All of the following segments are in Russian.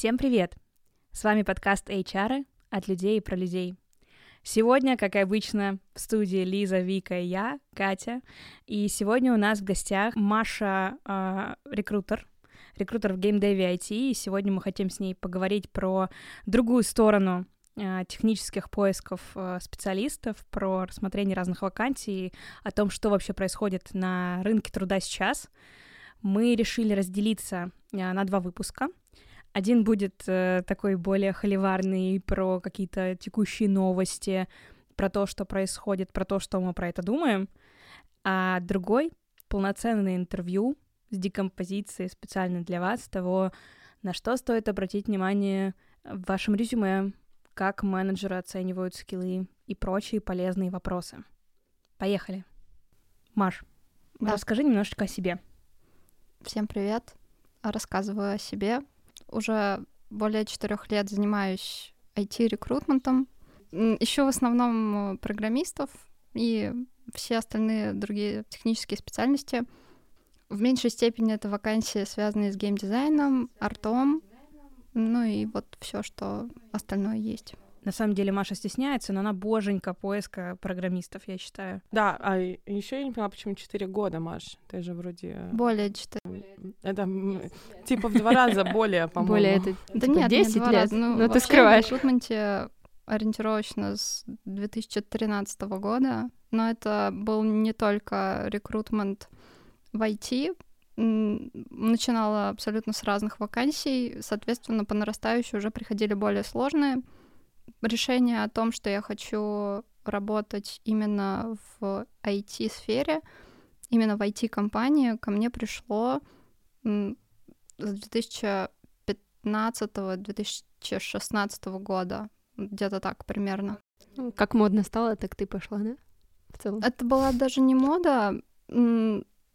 Всем привет! С вами подкаст HR от людей и про людей. Сегодня, как и обычно, в студии Лиза, Вика и я, Катя. И сегодня у нас в гостях Маша, э, рекрутер, рекрутер в геймдеве IT. И сегодня мы хотим с ней поговорить про другую сторону э, технических поисков э, специалистов, про рассмотрение разных вакансий, о том, что вообще происходит на рынке труда сейчас. Мы решили разделиться на два выпуска — один будет э, такой более холиварный про какие-то текущие новости, про то, что происходит, про то, что мы про это думаем, а другой — полноценное интервью с декомпозицией специально для вас того, на что стоит обратить внимание в вашем резюме, как менеджеры оценивают скиллы и прочие полезные вопросы. Поехали. Маш, да. расскажи немножечко о себе. Всем привет. Рассказываю о себе уже более четырех лет занимаюсь IT-рекрутментом. Ищу в основном э, программистов и все остальные другие технические специальности. В меньшей степени это вакансии, связанные с геймдизайном, артом, ну и вот все, что остальное есть. На самом деле Маша стесняется, но она боженька поиска программистов, я считаю. Да, а еще я не поняла, почему 4 года, Маш. Ты же вроде... Более 4. Это типа в два раза более, по-моему. Более это да типа нет, 10 нет, лет. Ну, но ты скрываешь. В рекрутменте ориентировочно с 2013 года, но это был не только рекрутмент в IT, начинала абсолютно с разных вакансий, соответственно, по нарастающей уже приходили более сложные решение о том, что я хочу работать именно в IT-сфере, именно в IT-компании, ко мне пришло с 2015-2016 года, где-то так примерно. Ну, как модно стало, так ты пошла, да? В целом. Это была даже не мода,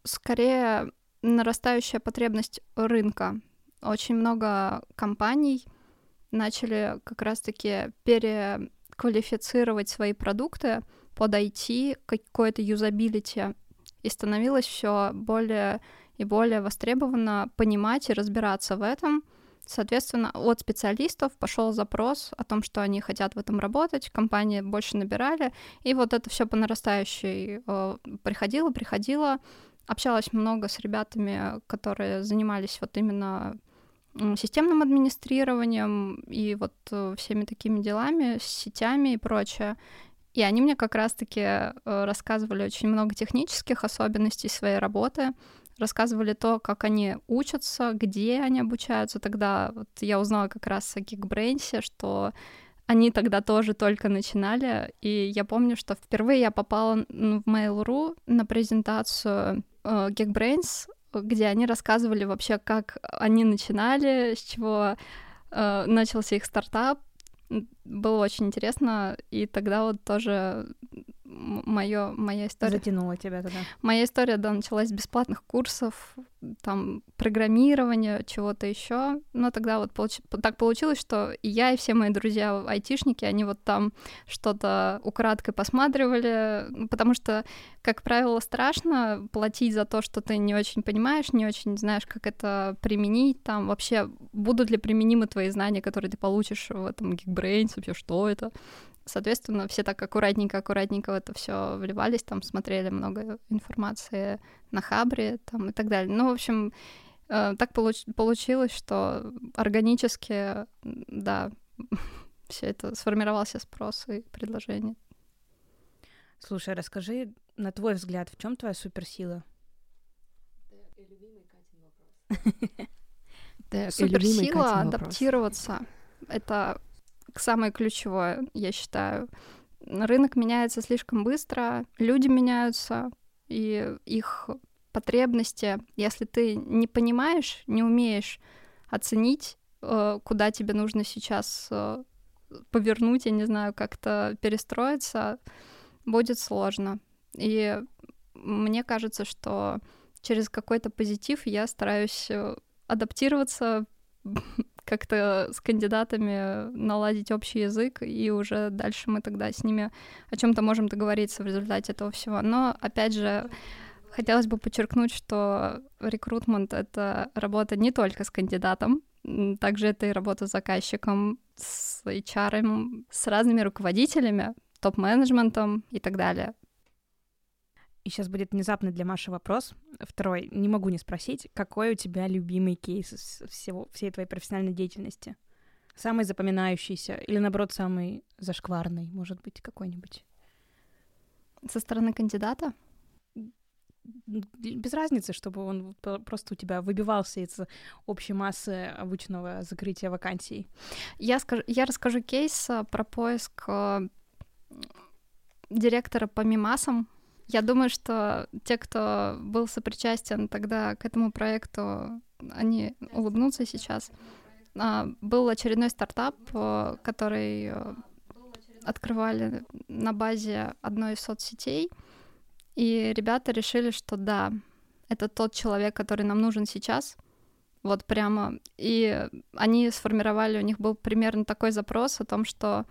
скорее нарастающая потребность рынка. Очень много компаний начали как раз-таки переквалифицировать свои продукты под IT, какое-то юзабилити, и становилось все более и более востребовано понимать и разбираться в этом. Соответственно, от специалистов пошел запрос о том, что они хотят в этом работать, компании больше набирали, и вот это все по нарастающей э, приходило, приходило. Общалась много с ребятами, которые занимались вот именно системным администрированием и вот э, всеми такими делами, с сетями и прочее. И они мне как раз-таки э, рассказывали очень много технических особенностей своей работы, рассказывали то, как они учатся, где они обучаются. Тогда вот я узнала как раз о Geekbrains, что они тогда тоже только начинали, и я помню, что впервые я попала в Mail.ru на презентацию э, Geekbrains, где они рассказывали вообще, как они начинали, с чего э, начался их стартап. Было очень интересно, и тогда вот тоже моё, моя история... Затянула тебя тогда. Моя история, да, началась с бесплатных курсов, там, программирования, чего-то еще. Но тогда вот получ... так получилось, что и я, и все мои друзья айтишники, они вот там что-то украдкой посматривали, потому что, как правило, страшно платить за то, что ты не очень понимаешь, не очень знаешь, как это применить, там вообще будут ли применимы твои знания, которые ты получишь в этом Geekbrains, вообще что это. Соответственно, все так аккуратненько-аккуратненько в это все вливались, там смотрели много информации на Хабре там, и так далее. Ну, в общем, э, так получ- получилось, что органически, да, все это сформировался спрос и предложение. Слушай, расскажи, на твой взгляд, в чем твоя суперсила? Суперсила адаптироваться. Это самое ключевое, я считаю. Рынок меняется слишком быстро, люди меняются, и их потребности, если ты не понимаешь, не умеешь оценить, э, куда тебе нужно сейчас э, повернуть, я не знаю, как-то перестроиться, будет сложно. И мне кажется, что через какой-то позитив я стараюсь э, адаптироваться, как-то с кандидатами наладить общий язык, и уже дальше мы тогда с ними о чем-то можем договориться в результате этого всего. Но, опять же, хотелось бы подчеркнуть, что рекрутмент — это работа не только с кандидатом, Также это и работа с заказчиком, с HR, с разными руководителями, топ-менеджментом и так далее. И сейчас будет внезапный для Маши вопрос. Второй. Не могу не спросить, какой у тебя любимый кейс из всего, всей твоей профессиональной деятельности? Самый запоминающийся или, наоборот, самый зашкварный, может быть, какой-нибудь? Со стороны кандидата? Без разницы, чтобы он просто у тебя выбивался из общей массы обычного закрытия вакансий. Я, скажу, я расскажу кейс э, про поиск э, директора по мимасам я думаю, что те, кто был сопричастен тогда к этому проекту, они улыбнутся сейчас. А, был очередной стартап, э, который э, открывали на базе одной из соцсетей, и ребята решили, что да, это тот человек, который нам нужен сейчас, вот прямо. И они сформировали, у них был примерно такой запрос о том, что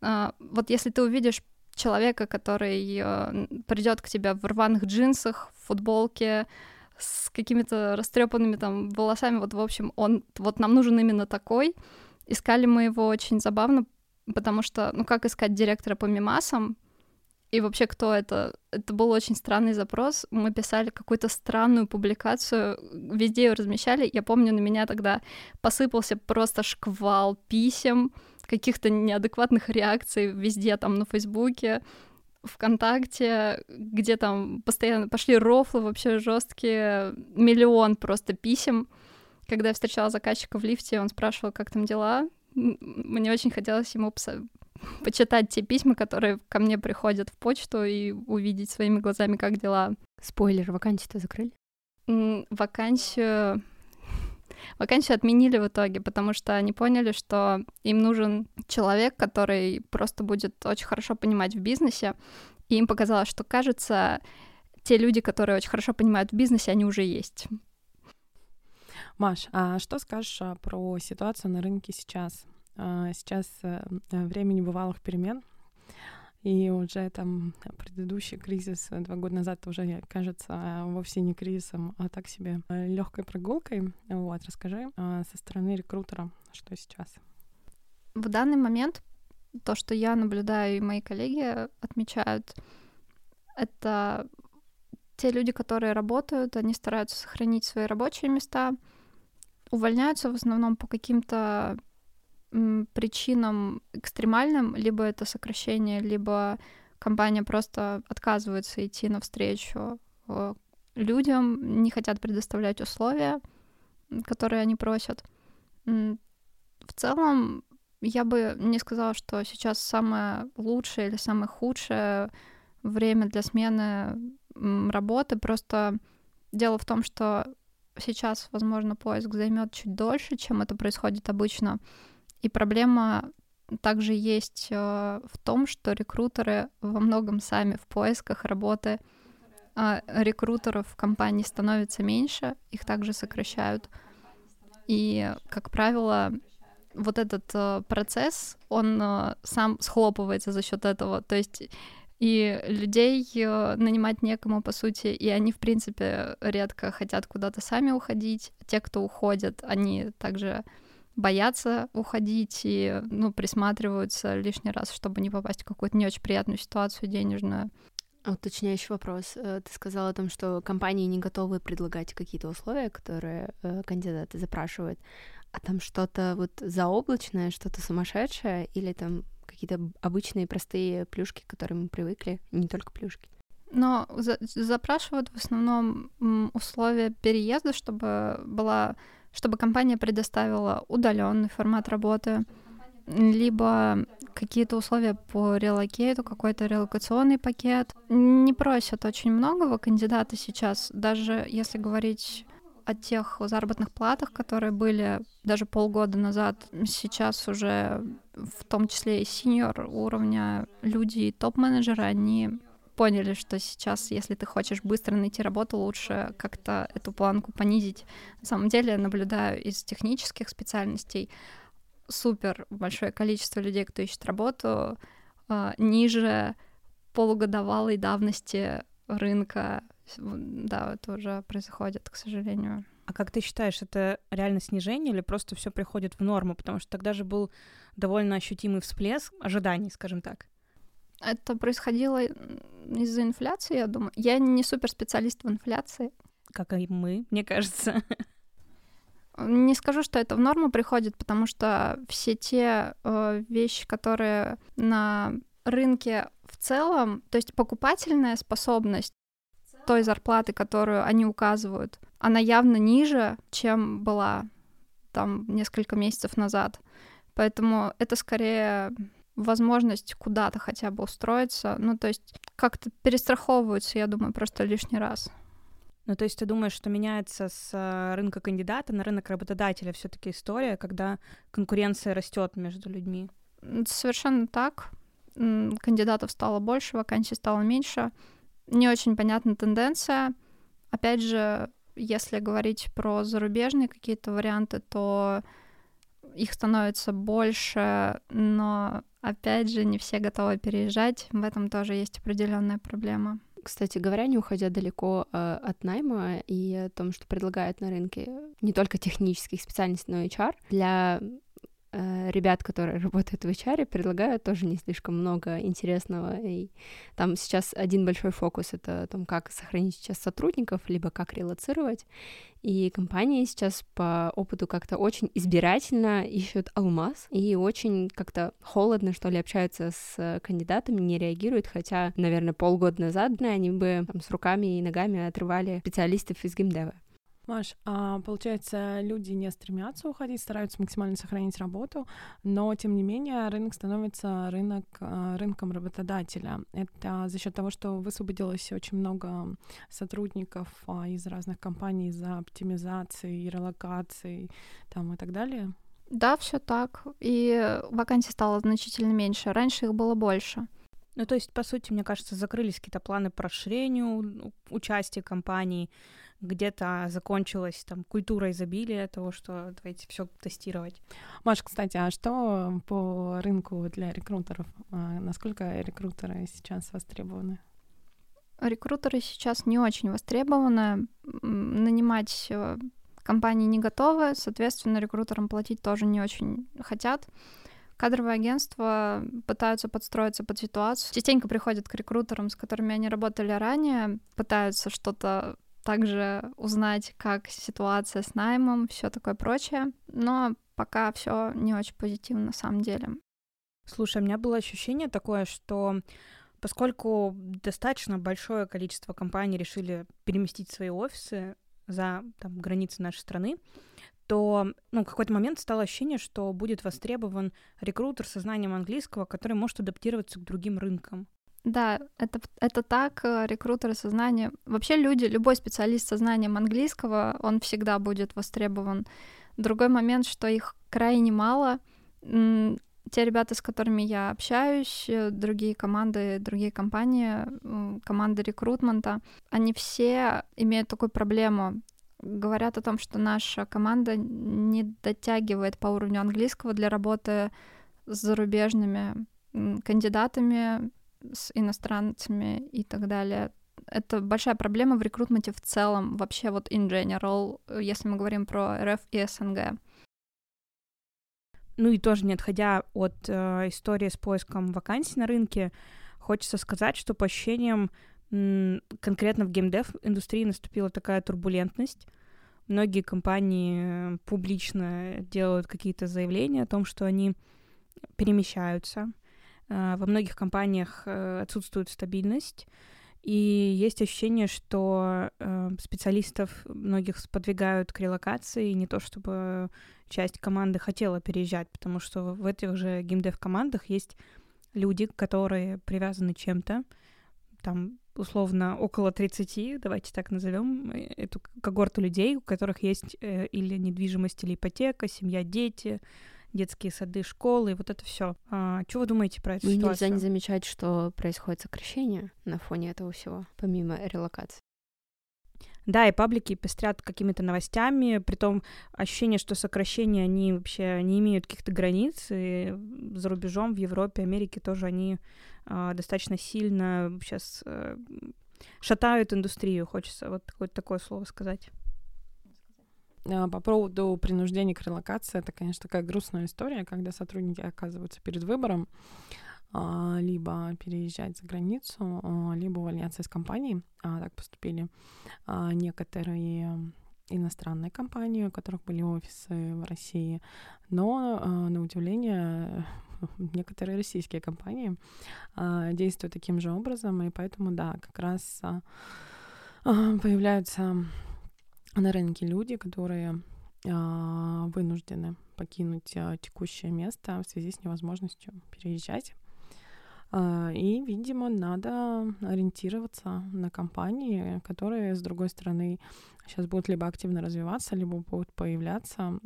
а, вот если ты увидишь человека, который э, придет к тебе в рваных джинсах, в футболке, с какими-то растрепанными там волосами. Вот, в общем, он вот нам нужен именно такой. Искали мы его очень забавно, потому что, ну, как искать директора по мимасам, и вообще, кто это? Это был очень странный запрос. Мы писали какую-то странную публикацию, везде ее размещали. Я помню, на меня тогда посыпался просто шквал писем, каких-то неадекватных реакций везде, там, на Фейсбуке, ВКонтакте, где там постоянно пошли рофлы вообще жесткие, миллион просто писем. Когда я встречала заказчика в лифте, он спрашивал, как там дела. Мне очень хотелось ему почитать те письма, которые ко мне приходят в почту и увидеть своими глазами, как дела. Спойлер, вакансию-то закрыли? Вакансию Вакансию отменили в итоге, потому что они поняли, что им нужен человек, который просто будет очень хорошо понимать в бизнесе. И им показалось, что, кажется, те люди, которые очень хорошо понимают в бизнесе, они уже есть. Маш, а что скажешь а, про ситуацию на рынке сейчас? А, сейчас э, время небывалых перемен, и уже там предыдущий кризис э, два года назад уже кажется вовсе не кризисом, а так себе э, легкой прогулкой. Вот, расскажи со стороны рекрутера, что сейчас. В данный момент то, что я наблюдаю и мои коллеги отмечают, это те люди, которые работают, они стараются сохранить свои рабочие места, увольняются в основном по каким-то причинам экстремальным, либо это сокращение, либо компания просто отказывается идти навстречу э, людям, не хотят предоставлять условия, которые они просят. В целом, я бы не сказала, что сейчас самое лучшее или самое худшее время для смены работы. Просто дело в том, что сейчас, возможно, поиск займет чуть дольше, чем это происходит обычно. И проблема также есть э, в том, что рекрутеры во многом сами в поисках работы, а рекрутеров в компании становится меньше, их также сокращают. И, как правило, вот этот э, процесс, он э, сам схлопывается за счет этого. То есть и людей нанимать некому, по сути, и они, в принципе, редко хотят куда-то сами уходить. Те, кто уходят, они также боятся уходить и, ну, присматриваются лишний раз, чтобы не попасть в какую-то не очень приятную ситуацию денежную. Уточняющий вопрос. Э, ты сказала о том, что компании не готовы предлагать какие-то условия, которые э, кандидаты запрашивают. А там что-то вот заоблачное, что-то сумасшедшее, или там какие-то обычные простые плюшки, к которым мы привыкли, не только плюшки? Но за запрашивают в основном условия переезда, чтобы была чтобы компания предоставила удаленный формат работы, либо какие-то условия по релокейту, какой-то релокационный пакет. Не просят очень многого кандидаты сейчас, даже если говорить о тех заработных платах, которые были даже полгода назад, сейчас уже в том числе и сеньор уровня люди и топ-менеджеры, они поняли, что сейчас, если ты хочешь быстро найти работу, лучше как-то эту планку понизить. На самом деле наблюдаю из технических специальностей супер большое количество людей, кто ищет работу, э, ниже полугодовалой давности рынка. Да, это уже происходит, к сожалению. А как ты считаешь, это реально снижение или просто все приходит в норму? Потому что тогда же был довольно ощутимый всплеск ожиданий, скажем так. Это происходило из-за инфляции, я думаю. Я не суперспециалист в инфляции. Как и мы, мне кажется. Не скажу, что это в норму приходит, потому что все те э, вещи, которые на рынке в целом, то есть покупательная способность той зарплаты, которую они указывают, она явно ниже, чем была там несколько месяцев назад. Поэтому это скорее возможность куда-то хотя бы устроиться. Ну, то есть как-то перестраховываются, я думаю, просто лишний раз. Ну, то есть ты думаешь, что меняется с э, рынка кандидата на рынок работодателя все таки история, когда конкуренция растет между людьми? Совершенно так. Кандидатов стало больше, вакансий стало меньше. Не очень понятна тенденция. Опять же, если говорить про зарубежные какие-то варианты, то их становится больше, но опять же не все готовы переезжать. В этом тоже есть определенная проблема. Кстати говоря, не уходя далеко э, от найма и о том, что предлагают на рынке не только технических специальностей, но и HR, для ребят, которые работают в HR, предлагают тоже не слишком много интересного. И там сейчас один большой фокус — это о том, как сохранить сейчас сотрудников, либо как релацировать. И компании сейчас по опыту как-то очень избирательно ищут алмаз и очень как-то холодно, что ли, общаются с кандидатами, не реагируют, хотя, наверное, полгода назад они бы там, с руками и ногами отрывали специалистов из геймдева. Маш, а получается, люди не стремятся уходить, стараются максимально сохранить работу, но тем не менее рынок становится рынок, а, рынком работодателя. Это за счет того, что высвободилось очень много сотрудников а, из разных компаний за оптимизацией, релокацией там, и так далее. Да, все так. И вакансий стало значительно меньше. Раньше их было больше. Ну, то есть, по сути, мне кажется, закрылись какие-то планы по расширению участия компаний, где-то закончилась там культура изобилия того, что давайте все тестировать. Маш, кстати, а что по рынку для рекрутеров? А насколько рекрутеры сейчас востребованы? Рекрутеры сейчас не очень востребованы. Нанимать э, компании не готовы, соответственно, рекрутерам платить тоже не очень хотят. Кадровые агентства пытаются подстроиться под ситуацию. Частенько приходят к рекрутерам, с которыми они работали ранее, пытаются что-то также узнать, как ситуация с наймом, все такое прочее. Но пока все не очень позитивно на самом деле. Слушай, у меня было ощущение такое, что поскольку достаточно большое количество компаний решили переместить свои офисы за там, границы нашей страны, то ну, в какой-то момент стало ощущение, что будет востребован рекрутер со знанием английского, который может адаптироваться к другим рынкам. Да, это, это так, э, рекрутеры со знанием... Вообще люди, любой специалист со знанием английского, он всегда будет востребован. Другой момент, что их крайне мало. Те ребята, с которыми я общаюсь, э, другие команды, другие компании, команды рекрутмента, они все имеют такую проблему. Говорят о том, что наша команда не дотягивает по уровню английского для работы с зарубежными кандидатами, с иностранцами и так далее. Это большая проблема в рекрутменте в целом, вообще вот in general, если мы говорим про РФ и СНГ. Ну и тоже не отходя от э, истории с поиском вакансий на рынке, хочется сказать, что по ощущениям конкретно в геймдев индустрии наступила такая турбулентность. Многие компании э, публично делают какие-то заявления о том, что они перемещаются, Э, во многих компаниях э, отсутствует стабильность, и есть ощущение, что э, специалистов многих сподвигают к релокации, не то чтобы часть команды хотела переезжать, потому что в этих же геймдев-командах есть люди, которые привязаны чем-то, там условно около 30, давайте так назовем эту когорту людей, у которых есть или недвижимость, или ипотека, семья, дети, детские сады, школы, и вот это все. А, что вы думаете про эту ну, ситуацию? Нельзя не замечать, что происходит сокращение на фоне этого всего, помимо релокации. Да, и паблики пестрят какими-то новостями, при том ощущение, что сокращения, они вообще не имеют каких-то границ, и за рубежом, в Европе, Америке тоже они э, достаточно сильно сейчас э, шатают индустрию, хочется вот такое, такое слово сказать. А, по поводу принуждения к релокации, это, конечно, такая грустная история, когда сотрудники оказываются перед выбором а, либо переезжать за границу, а, либо увольняться из компании. Так поступили некоторые иностранные компании, у которых были офисы в России, но, на удивление, некоторые российские компании действуют таким же образом, и поэтому, да, как раз появляются на рынке люди, которые а, вынуждены покинуть а, текущее место в связи с невозможностью переезжать. А, и, видимо, надо ориентироваться на компании, которые, с другой стороны, сейчас будут либо активно развиваться, либо будут появляться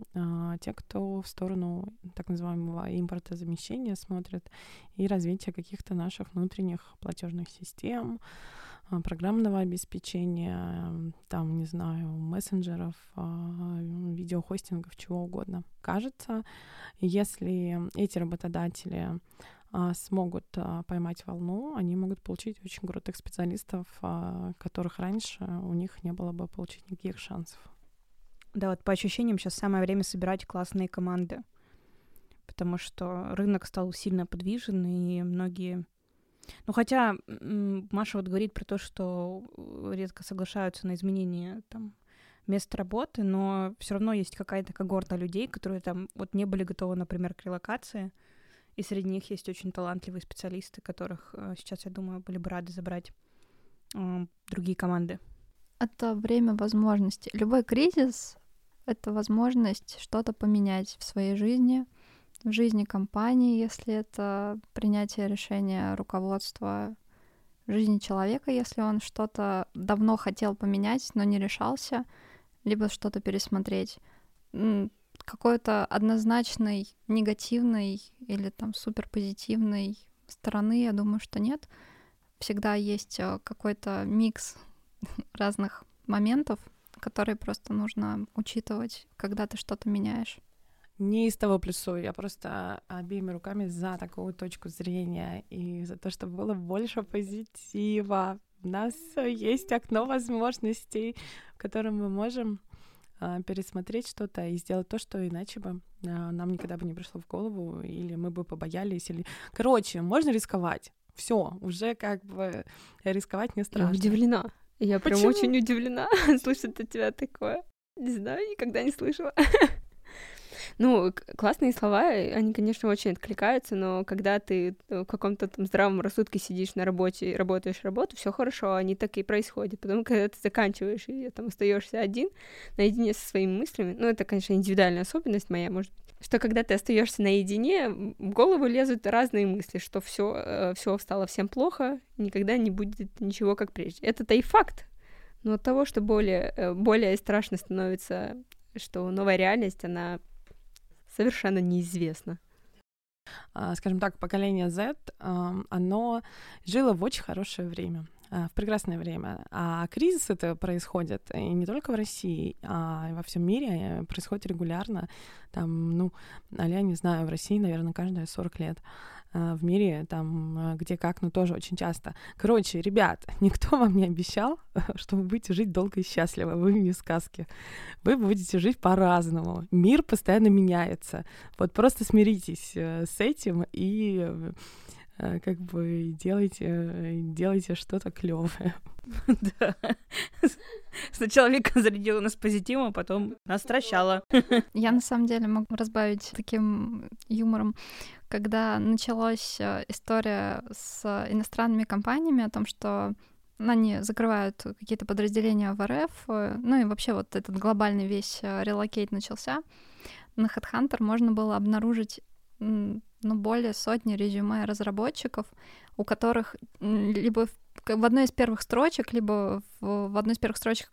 те, кто в сторону так называемого импортозамещения смотрит и развития каких-то наших внутренних платежных систем, программного обеспечения, там, не знаю, мессенджеров, а, видеохостингов, чего угодно. Кажется, если эти работодатели а, смогут поймать волну, они могут получить очень крутых специалистов, которых раньше у них не было бы получить никаких шансов. Да, вот по ощущениям сейчас самое время собирать классные команды, потому что рынок стал сильно подвижен, и многие ну, хотя Маша вот говорит про то, что э, редко соглашаются на изменения там места работы, но все равно есть какая-то когорта людей, которые там вот не были готовы, например, к релокации, и среди них есть очень талантливые специалисты, которых э, сейчас, я думаю, были бы рады забрать э, другие команды. Это время возможностей. Любой кризис — это возможность что-то поменять в своей жизни — в жизни компании, если это принятие решения руководства в жизни человека, если он что-то давно хотел поменять, но не решался, либо что-то пересмотреть. Какой-то однозначной негативной или там суперпозитивной стороны, я думаю, что нет. Всегда есть э, какой-то микс разных моментов, которые просто нужно учитывать, когда ты что-то меняешь не из того плюсую, я просто обеими руками за такую точку зрения и за то, чтобы было больше позитива. У нас есть окно возможностей, в котором мы можем а, пересмотреть что-то и сделать то, что иначе бы а, нам никогда бы не пришло в голову, или мы бы побоялись, или... Короче, можно рисковать. Все, уже как бы рисковать не страшно. Я удивлена. Я Почему? прям очень удивлена слышать от тебя такое. Не знаю, никогда не слышала. Ну, классные слова, они, конечно, очень откликаются, но когда ты в каком-то там здравом рассудке сидишь на работе работаешь работу, все хорошо, они так и происходят. Потом, когда ты заканчиваешь и там остаешься один, наедине со своими мыслями, ну, это, конечно, индивидуальная особенность моя, может быть, что когда ты остаешься наедине, в голову лезут разные мысли, что все, э, все стало всем плохо, никогда не будет ничего как прежде. Это-то и факт. Но от того, что более, э, более страшно становится, что новая реальность, она совершенно неизвестно. А, скажем так, поколение Z, оно жило в очень хорошее время а, в прекрасное время. А кризис это происходит и не только в России, а во всем мире происходит регулярно. Там, ну, а я не знаю, в России, наверное, каждые 40 лет. Э, в мире, там, э, где как, но тоже очень часто. Короче, ребят, никто вам не обещал, что вы будете жить долго и счастливо. Вы не сказки. Вы будете жить по-разному. Мир постоянно меняется. Вот просто смиритесь э, с этим и как бы делайте, делайте что-то клевое. Да. Сначала Вика зарядила нас позитивом, а потом нас стращала. Я на самом деле могу разбавить таким юмором. Когда началась э, история с иностранными компаниями о том, что они закрывают какие-то подразделения в РФ, э, ну и вообще вот этот глобальный весь э, релокейт начался, на HeadHunter можно было обнаружить ну, более сотни резюме разработчиков, у которых либо в одной из первых строчек, либо в одной из первых строчек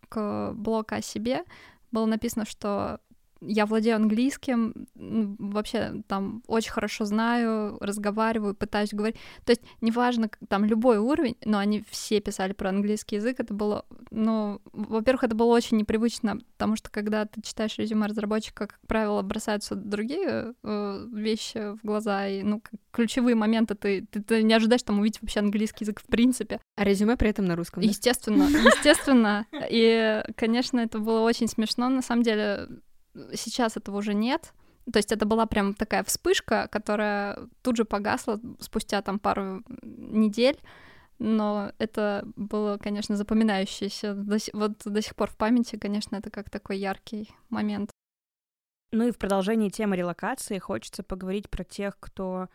блока о себе было написано, что я владею английским, вообще там очень хорошо знаю, разговариваю, пытаюсь говорить. То есть неважно, там любой уровень, но они все писали про английский язык, это было, ну, во-первых, это было очень непривычно, потому что когда ты читаешь резюме разработчика, как правило, бросаются другие э, вещи в глаза, и, ну, ключевые моменты ты, ты, ты не ожидаешь там увидеть вообще английский язык в принципе. А резюме при этом на русском, да? Естественно, естественно. И, конечно, это было очень смешно, на самом деле, сейчас этого уже нет. То есть это была прям такая вспышка, которая тут же погасла спустя там пару недель, но это было, конечно, запоминающееся. До, вот до сих пор в памяти, конечно, это как такой яркий момент. Ну и в продолжении темы релокации хочется поговорить про тех, кто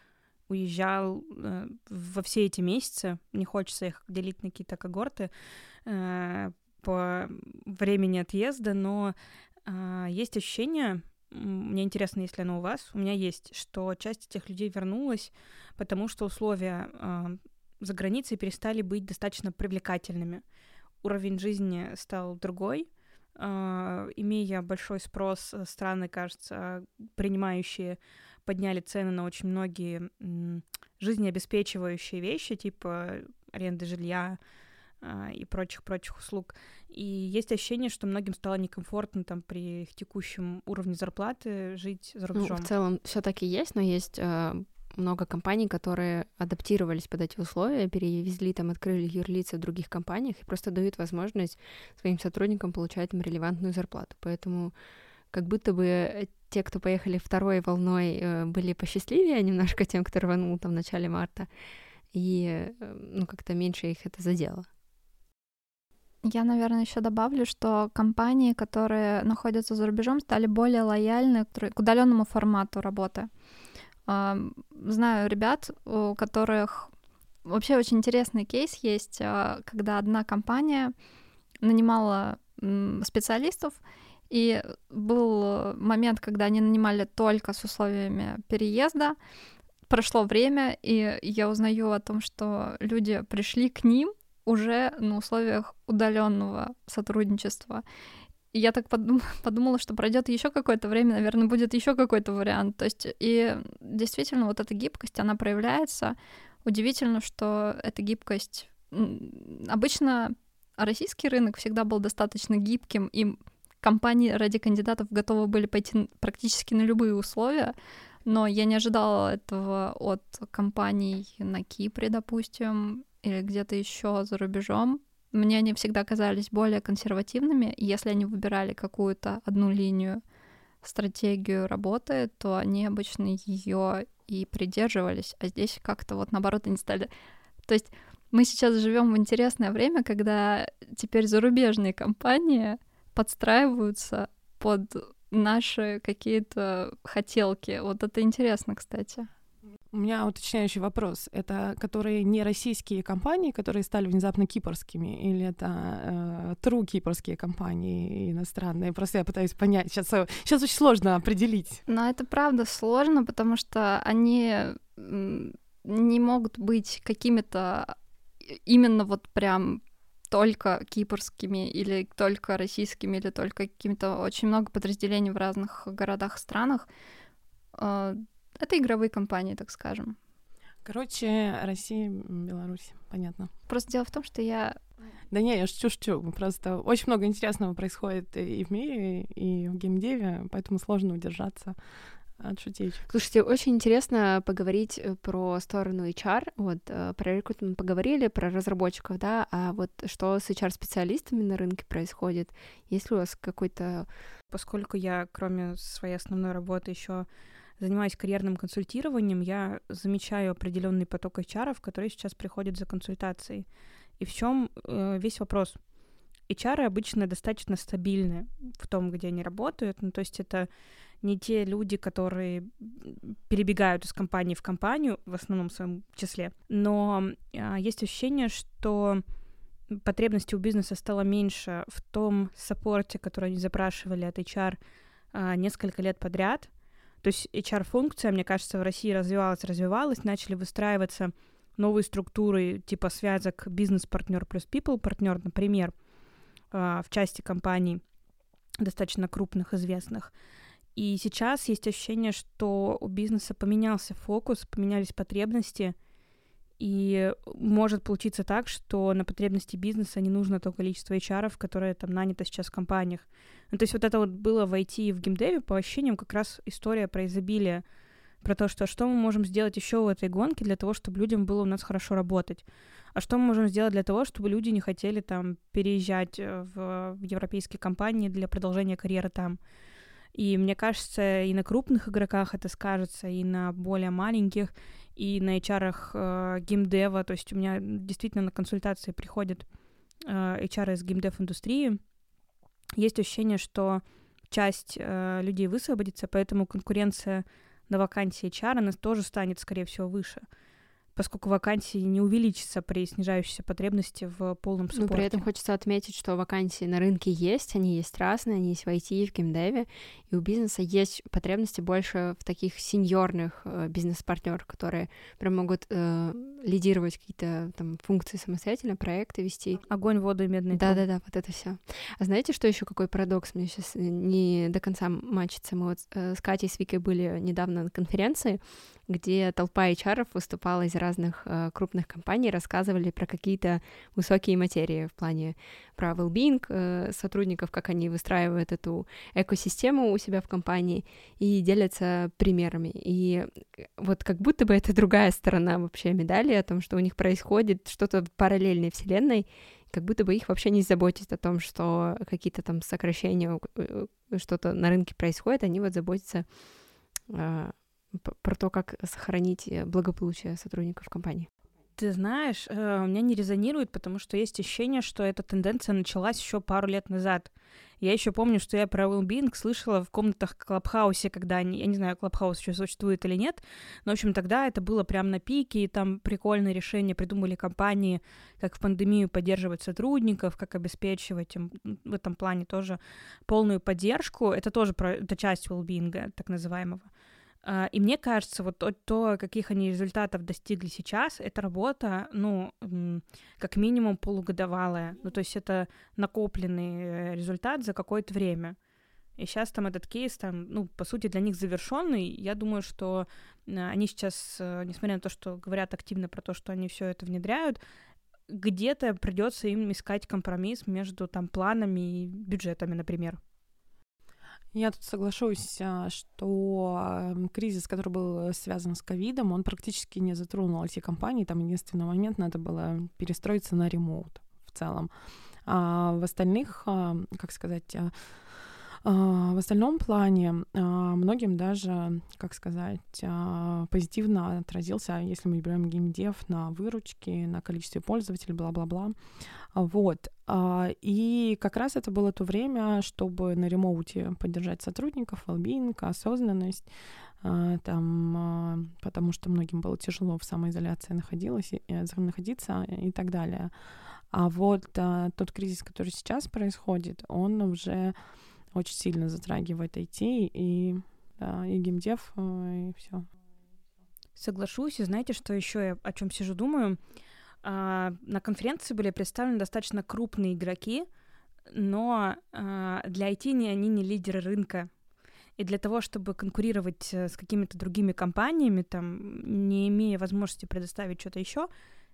уезжал э, во все эти месяцы. Не хочется их делить на какие-то когорты э, по времени отъезда, но есть ощущение, мне интересно, если оно у вас, у меня есть, что часть этих людей вернулась, потому что условия э, за границей перестали быть достаточно привлекательными. Уровень жизни стал другой, э, имея большой спрос, э, страны, кажется, принимающие подняли цены на очень многие э, жизнеобеспечивающие вещи, типа аренды жилья, а, и прочих-прочих услуг. И есть ощущение, что многим стало некомфортно там при их текущем уровне зарплаты жить за рубежом. Ну, в целом все таки есть, но есть э, много компаний, которые адаптировались под эти условия, перевезли там, открыли юрлицы в других компаниях и просто дают возможность своим сотрудникам получать им релевантную зарплату. Поэтому как будто бы те, кто поехали второй волной, э, были посчастливее немножко тем, кто рванул там в начале марта, и э, ну как-то меньше их это задело. Я, наверное, еще добавлю, что компании, которые находятся за рубежом, стали более лояльны к удаленному формату работы. Знаю ребят, у которых вообще очень интересный кейс есть, а, когда одна компания нанимала специалистов, и был момент, когда они нанимали только с условиями переезда. Прошло время, и я узнаю о том, что люди пришли к ним уже на условиях удаленного сотрудничества. И я так подум- подумала, что пройдет еще какое-то время, наверное, будет еще какой-то вариант. То есть, и действительно, вот эта гибкость, она проявляется. Удивительно, что эта гибкость обычно российский рынок всегда был достаточно гибким, и компании ради кандидатов готовы были пойти практически на любые условия, но я не ожидала этого от компаний на Кипре, допустим, или где-то еще за рубежом, мне они всегда казались более консервативными. Если они выбирали какую-то одну линию, стратегию работы, то они обычно ее и придерживались. А здесь как-то вот наоборот они стали... То есть мы сейчас живем в интересное время, когда теперь зарубежные компании подстраиваются под наши какие-то хотелки. Вот это интересно, кстати. У меня уточняющий вопрос. Это которые не российские компании, которые стали внезапно кипрскими, или это э, true кипрские компании иностранные? Просто я пытаюсь понять. Сейчас, сейчас очень сложно определить. Но это правда сложно, потому что они не могут быть какими-то именно вот прям только кипрскими или только российскими или только какими-то очень много подразделений в разных городах странах а, это игровые компании, так скажем. Короче, Россия, Беларусь, понятно. Просто дело в том, что я... Да не, я шучу-шучу. Просто очень много интересного происходит и в мире, и в геймдеве, поэтому сложно удержаться от шутеечек. Слушайте, очень интересно поговорить э, про сторону HR. Вот э, про рекрутмент поговорили, про разработчиков, да, а вот что с HR-специалистами на рынке происходит? Есть ли у вас какой-то... Поскольку я, кроме своей основной работы, еще занимаюсь карьерным консультированием, я замечаю определенный поток HR, которые сейчас приходят за консультацией. И в чем э, весь вопрос? HR обычно достаточно стабильны в том, где они работают. Ну, то есть это не те люди, которые перебегают из компании в компанию, в основном в своем числе. Но э, есть ощущение, что потребности у бизнеса стало меньше в том саппорте, который они запрашивали от HR э, несколько лет подряд — то есть HR-функция, мне кажется, в России развивалась, развивалась, начали выстраиваться новые структуры типа связок бизнес-партнер плюс people партнер, например, а, в части компаний достаточно крупных, известных. И сейчас есть ощущение, что у бизнеса поменялся фокус, поменялись потребности, и может получиться так, что на потребности бизнеса не нужно то количество HR, которое там нанято сейчас в компаниях. Ну, то есть вот это вот было в IT в геймдеве, по ощущениям, как раз история про изобилие, про то, что что мы можем сделать еще в этой гонке для того, чтобы людям было у нас хорошо работать. А что мы можем сделать для того, чтобы люди не хотели там переезжать э, в, в европейские компании для продолжения карьеры там. И мне кажется, и на крупных игроках это скажется, и на более маленьких, и на HR э, геймдева. То есть у меня действительно на консультации приходят э, HR из геймдев-индустрии. Есть ощущение, что часть э, людей высвободится, поэтому конкуренция на вакансии HR, она тоже станет, скорее всего, выше поскольку вакансии не увеличатся при снижающейся потребности в полном суппорте. Но при этом хочется отметить, что вакансии на рынке есть, они есть разные, они есть в IT и в геймдеве, и у бизнеса есть потребности больше в таких сеньорных э, бизнес-партнерах, которые прям могут э, лидировать какие-то там функции самостоятельно, проекты вести. Огонь, воду и медный Да-да-да, вот это все. А знаете, что еще какой парадокс мне сейчас не до конца мачится? Мы вот э, с Катей, с Викой были недавно на конференции, где толпа HR выступала из разных э, крупных компаний, рассказывали про какие-то высокие материи в плане про well-being э, сотрудников, как они выстраивают эту экосистему у себя в компании и делятся примерами. И вот как будто бы это другая сторона вообще медали о том, что у них происходит что-то в параллельной вселенной, как будто бы их вообще не заботит о том, что какие-то там сокращения, э, что-то на рынке происходит, они вот заботятся э, про то, как сохранить э, благополучие сотрудников компании. Ты знаешь, э, у меня не резонирует, потому что есть ощущение, что эта тенденция началась еще пару лет назад. Я еще помню, что я про well слышала в комнатах Клабхаусе, когда они, я не знаю, Клабхаус еще существует или нет, но, в общем, тогда это было прям на пике, и там прикольные решения придумали компании, как в пандемию поддерживать сотрудников, как обеспечивать им в этом плане тоже полную поддержку. Это тоже про, это часть well так называемого. А, и мне кажется, вот то, каких они результатов достигли сейчас, это работа, ну, как минимум полугодовалая. Ну, то есть это накопленный э, результат за какое-то время. И сейчас там этот кейс, там, ну, по сути, для них завершенный. Я думаю, что они сейчас, э, несмотря на то, что говорят активно про то, что они все это внедряют, где-то придется им искать компромисс между там планами и бюджетами, например. Я тут соглашусь, а, что кризис, который был связан с ковидом, он практически не затронул эти компании. Там единственный момент надо было перестроиться на ремоут в целом. А в остальных, а, как сказать, а, в остальном плане многим даже, как сказать, позитивно отразился, если мы берем геймдев на выручке, на количестве пользователей, бла-бла-бла. Вот. И как раз это было то время, чтобы на ремоуте поддержать сотрудников, well осознанность, там, потому что многим было тяжело в самоизоляции находилось, э, находиться и так далее. А вот тот кризис, который сейчас происходит, он уже очень сильно затрагивает IT и, да, и геймдев, э, и все. Соглашусь, и знаете, что еще я о чем сижу думаю? А, на конференции были представлены достаточно крупные игроки, но а, для IT не, они не лидеры рынка. И для того, чтобы конкурировать э, с какими-то другими компаниями, там, не имея возможности предоставить что-то еще,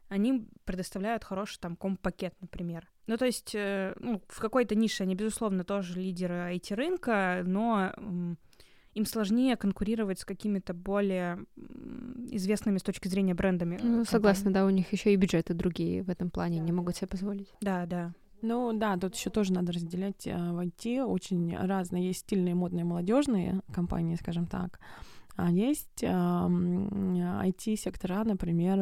они предоставляют хороший там комп-пакет, например. Ну, то есть, э, ну, в какой-то нише они, безусловно, тоже лидеры IT-рынка, но им сложнее конкурировать с какими-то более известными с точки зрения брендами. Ну, согласна, да, у них еще и бюджеты другие в этом плане, да. не могут себе позволить. Да, да. Ну да, тут еще тоже надо разделять э, в IT. Очень разные. Есть стильные, модные, молодежные компании, скажем так. А есть IT-сектора, например,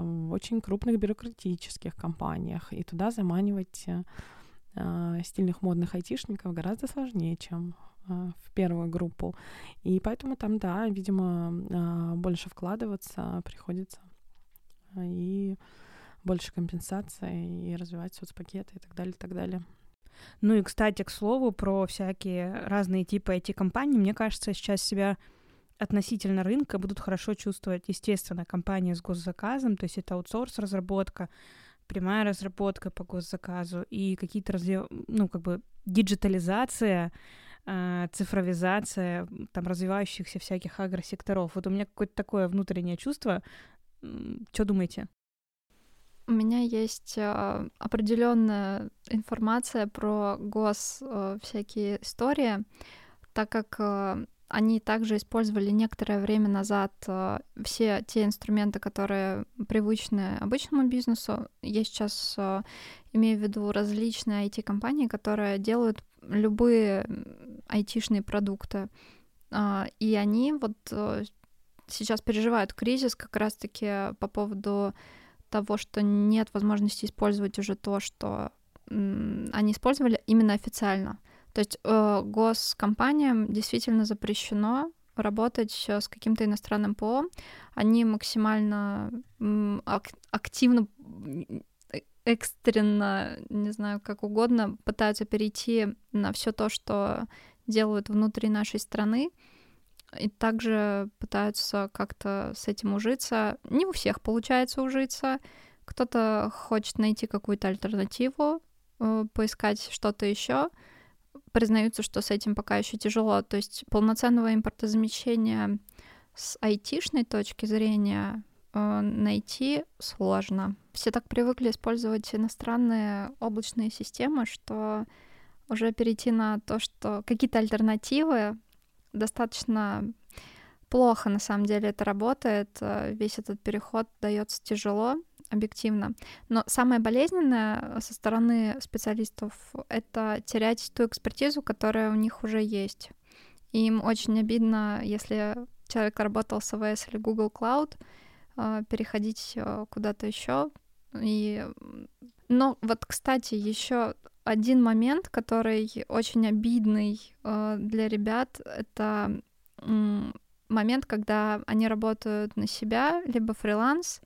в очень крупных бюрократических компаниях. И туда заманивать э, стильных модных айтишников гораздо сложнее, чем а, в первую группу. И поэтому там, да, видимо, а, больше вкладываться приходится. И больше компенсации, и развивать соцпакеты и так далее, и так далее. Ну и, кстати, к слову, про всякие разные типы IT-компаний, мне кажется, сейчас себя относительно рынка будут хорошо чувствовать, естественно, компании с госзаказом, то есть это аутсорс-разработка, прямая разработка по госзаказу и какие-то, ну, как бы диджитализация э, цифровизация там развивающихся всяких агросекторов. Вот у меня какое-то такое внутреннее чувство. Что думаете? У меня есть э, определенная информация про гос э, всякие истории, так как они также использовали некоторое время назад э, все те инструменты, которые привычны обычному бизнесу. Я сейчас э, имею в виду различные IT-компании, которые делают любые IT-шные продукты. Э, и они вот сейчас переживают кризис как раз-таки по поводу того, что нет возможности использовать уже то, что они использовали именно официально. То есть э, госкомпаниям действительно запрещено работать с каким-то иностранным ПО. Они максимально ак- активно, э, экстренно, не знаю, как угодно, пытаются перейти на все то, что делают внутри нашей страны и также пытаются как-то с этим ужиться. Не у всех получается ужиться. Кто-то хочет найти какую-то альтернативу, э, поискать что-то еще. Признаются, что с этим пока еще тяжело. То есть полноценного импортозамещения с айтишной точки зрения э, найти сложно. Все так привыкли использовать иностранные облачные системы, что уже перейти на то, что какие-то альтернативы достаточно плохо на самом деле это работает. Э, весь этот переход дается тяжело, объективно. Но самое болезненное со стороны специалистов — это терять ту экспертизу, которая у них уже есть. И им очень обидно, если человек работал с AWS или Google Cloud, э, переходить э, куда-то еще. И... Но вот, кстати, еще один момент, который очень обидный э, для ребят, это э, момент, когда они работают на себя, либо фриланс,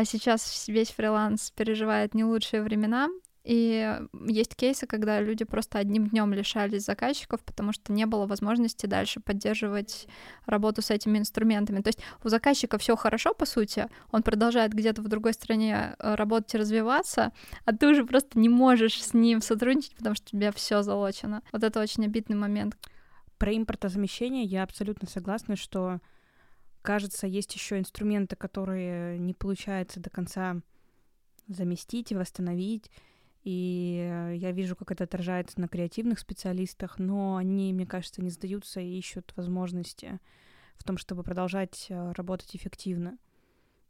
а сейчас весь фриланс переживает не лучшие времена, и есть кейсы, когда люди просто одним днем лишались заказчиков, потому что не было возможности дальше поддерживать работу с этими инструментами. То есть у заказчика все хорошо, по сути, он продолжает где-то в другой стране э, работать и развиваться, а ты уже просто не можешь с ним сотрудничать, потому что у тебя все залочено. Вот это очень обидный момент. Про импортозамещение я абсолютно согласна, что кажется, есть еще инструменты, которые не получается до конца заместить и восстановить. И я вижу, как это отражается на креативных специалистах, но они, мне кажется, не сдаются и ищут возможности в том, чтобы продолжать э, работать эффективно.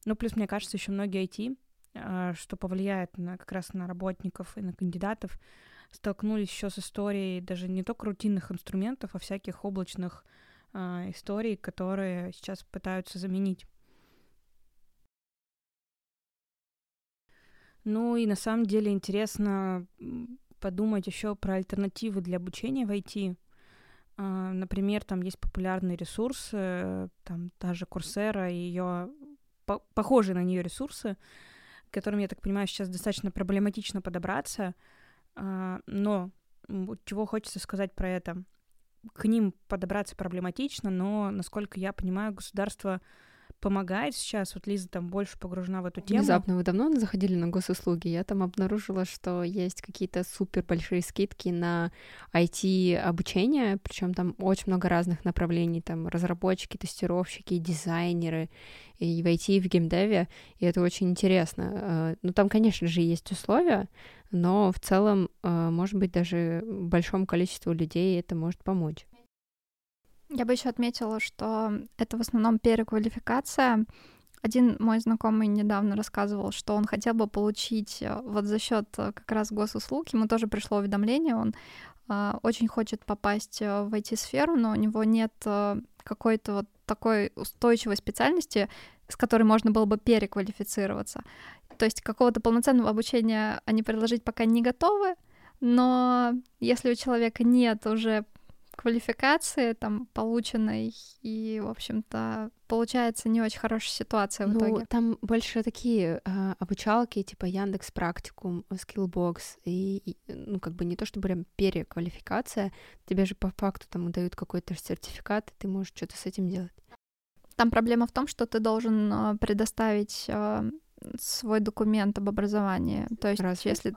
Ну, плюс, мне кажется, еще многие IT, э, что повлияет на, как раз на работников и на кандидатов, столкнулись еще с историей даже не только рутинных инструментов, а всяких облачных э, историй, которые сейчас пытаются заменить Ну и на самом деле интересно подумать еще про альтернативы для обучения в IT. А, например, там есть популярные ресурсы, там та же Coursera и ее по похожие на нее ресурсы, к которым, я так понимаю, сейчас достаточно проблематично подобраться. А, но чего хочется сказать про это? К ним подобраться проблематично, но, насколько я понимаю, государство помогает сейчас. Вот Лиза там больше погружена в эту тему. Внезапно вы давно заходили на госуслуги? Я там обнаружила, что есть какие-то супер большие скидки на IT-обучение, причем там очень много разных направлений, там разработчики, тестировщики, дизайнеры, и в IT, и в геймдеве, и это очень интересно. Э, ну, там, конечно же, есть условия, но в целом, э, может быть, даже большому количеству людей это может помочь. Я бы еще отметила, что это в основном переквалификация. Один мой знакомый недавно рассказывал, что он хотел бы получить э, вот за счет э, как раз госуслуг. Ему тоже пришло уведомление, он э, очень хочет попасть э, в IT-сферу, но у него нет какой-то вот такой устойчивой специальности, с которой можно было бы переквалифицироваться. То есть какого-то полноценного обучения они предложить пока не готовы, но если у человека нет уже квалификации там полученной, и, в общем-то, получается не очень хорошая ситуация в ну, итоге. Там больше такие э, обучалки, типа Яндекс Практикум, Skillbox, и, и, ну, как бы не то, что прям переквалификация, тебе же по факту там дают какой-то сертификат, и ты можешь что-то с этим делать. Там проблема в том, что ты должен э, предоставить э, свой документ об образовании. То есть, Раз. если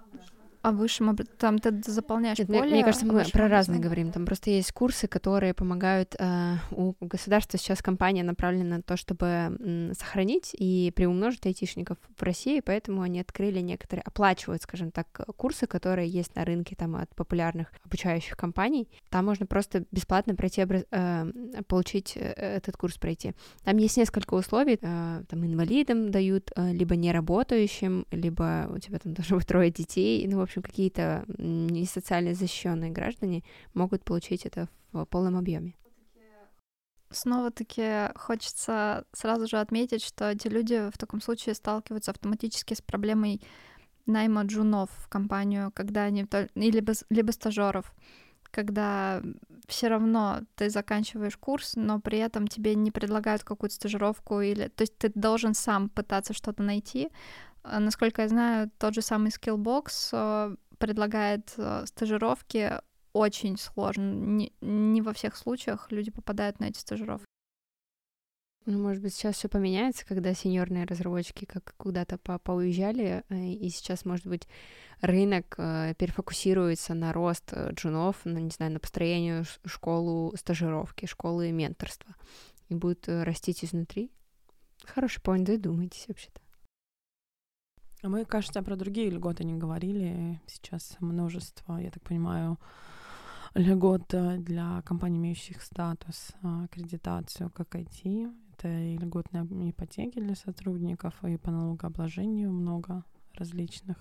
А высшем об- там ты заполняешь Нет, поле. мне, мне кажется, о мы про разные говорим. Там просто есть курсы, которые помогают. э, у государства сейчас кампания направлена на то, чтобы м, сохранить и приумножить айтишников в России, поэтому они открыли некоторые, оплачивают, скажем так, курсы, которые есть на рынке там от популярных обучающих компаний. Там можно просто бесплатно пройти, образ- э, получить э, этот курс пройти. Там есть несколько условий. э, Там инвалидам дают, э, либо неработающим, либо у тебя там должно быть трое детей. Ну, в общем, какие-то м, не социально защищенные граждане могут получить это в полном объеме. Снова-таки хочется сразу же отметить, что эти люди в таком случае сталкиваются автоматически с проблемой найма джунов в компанию, когда они либо, либо стажеров, когда все равно ты заканчиваешь курс, но при этом тебе не предлагают какую-то стажировку или, то есть ты должен сам пытаться что-то найти. А, Насколько я знаю, тот же самый Skillbox э, предлагает э, стажировки очень сложно. Не, не во всех случаях люди попадают на эти стажировки. Ну, может быть, сейчас все поменяется, когда сеньорные разработчики как куда-то по поуезжали, э, и сейчас, может быть, рынок перефокусируется на рост джунов, на, не знаю, на построение школу стажировки, школы менторства, и будет э, растить изнутри. Хороший поинт, задумайтесь вообще-то. А Мы, кажется, про другие льготы не говорили. Сейчас множество, я так понимаю, льгот э, для компаний, имеющих статус а, аккредитацию как IT. Это и льготные ипотеки для сотрудников, и по налогообложению много различных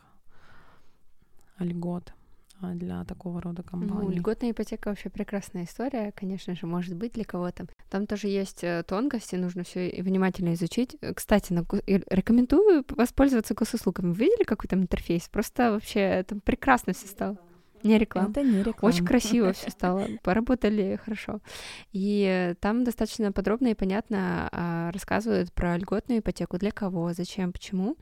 льгот для такого рода Ну, компаний. льготная ипотека вообще прекрасная история, конечно же, может быть для кого-то. Там тоже есть э, тонкости, нужно все внимательно изучить. Кстати, на рекомендую воспользоваться госуслугами. Вы видели какой там интерфейс? Просто вообще там прекрасно все стало. Не реклама. Это не реклама. Очень красиво все стало, поработали хорошо. И э, там достаточно подробно и понятно а, рассказывают про льготную ипотеку, для кого, зачем, почему.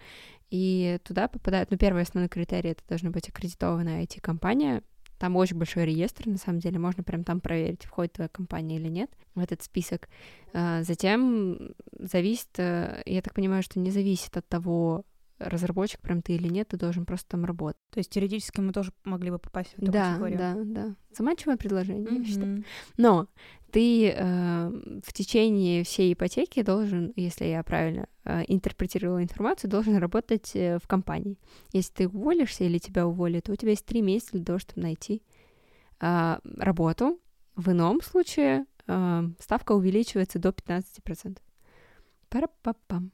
И туда попадают, ну, первый основной критерий — это должна быть аккредитованная IT-компания. Там очень большой реестр, на самом деле, можно прям там проверить, входит твоя компания или нет в этот список. А, Затем зависит, э, я так понимаю, что не зависит от того, разработчик прям ты или нет, ты должен просто там работать. То есть теоретически мы тоже могли бы попасть в эту Да, категорию. да, да. Заманчивое предложение, я считаю. Но ты э, в течение всей ипотеки должен, если я правильно э, интерпретировала информацию, должен работать э, в компании. Если ты уволишься или тебя уволят, то у тебя есть три месяца для того, чтобы найти э, работу. В ином случае э, ставка увеличивается до 15%. Пара-па-пам.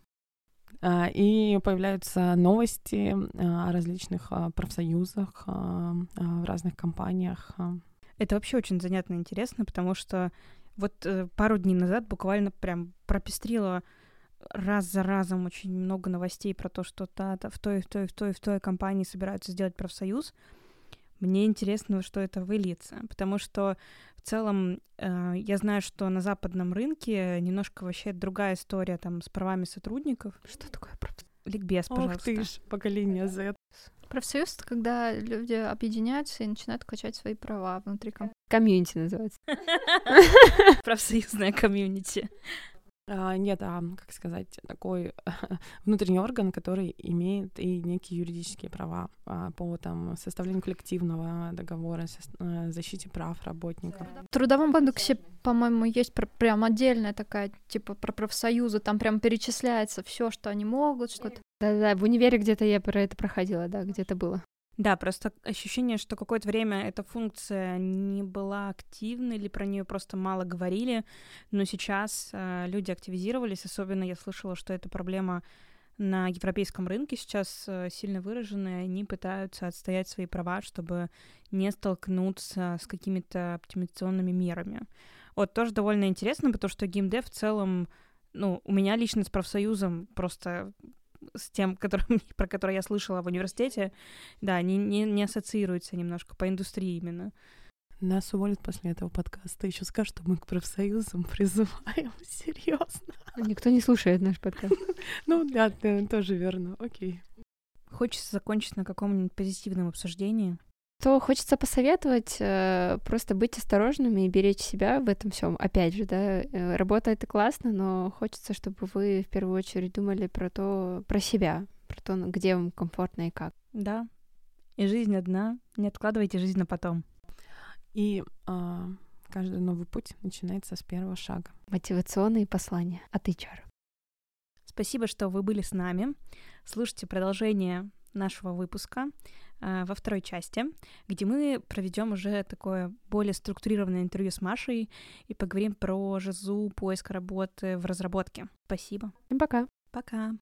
А, И появляются новости а, о различных а, профсоюзах в разных компаниях. Это вообще очень занятно и интересно, потому что вот э, пару дней назад буквально прям пропестрила раз за разом очень много новостей про то, что та, та, в той, в той, в той, в той компании собираются сделать профсоюз. Мне интересно, что это выльется, потому что в целом э, я знаю, что на западном рынке немножко вообще другая история там с правами сотрудников. Что такое профсоюз? Ликбез, Ох пожалуйста. ты ж, поколение Z. Профсоюз — это когда люди объединяются и начинают качать свои права внутри компании. Комьюнити называется. Профсоюзное комьюнити. А, Нет, а, как сказать, такой внутренний орган, который имеет и некие юридические права а, по там, составлению коллективного договора, сос- э, защите прав работников. В Трудовом кодексе, по-моему, есть пр- прям отдельная такая, типа, про профсоюзы, там прям перечисляется все, что они могут, что-то. Да-да, в универе где-то я про это проходила, да, где-то было. Да, просто ощущение, что какое-то время эта функция не была активной, или про нее просто мало говорили, но сейчас э, люди активизировались, особенно я слышала, что эта проблема на европейском рынке сейчас э, сильно выражена, и они пытаются отстоять свои права, чтобы не столкнуться с какими-то оптимизационными мерами. Вот тоже довольно интересно, потому что геймдев в целом, ну, у меня лично с профсоюзом просто с тем, которым, про который я слышала в университете, да, не, не, не ассоциируется немножко по индустрии именно. Нас уволят после этого подкаста. Еще скажут, что мы к профсоюзам призываем. Серьезно. Никто не слушает наш подкаст. Ну, да, да, тоже верно. Окей. Хочется закончить на каком-нибудь позитивном обсуждении. То хочется посоветовать э, просто быть осторожными и беречь себя в этом всем. Опять же, да, э, работа это классно, но хочется, чтобы вы в первую очередь думали про то, про себя, про то, ну, где вам комфортно и как. Да. И жизнь одна. Не откладывайте жизнь на потом. И а, каждый новый путь начинается с первого шага. Мотивационные послания от HR. Спасибо, что вы были с нами. Слушайте продолжение нашего выпуска э, во второй части, где мы проведем уже такое более структурированное интервью с Машей и поговорим про жизу поиска работы в разработке. Спасибо. Всем пока. Пока.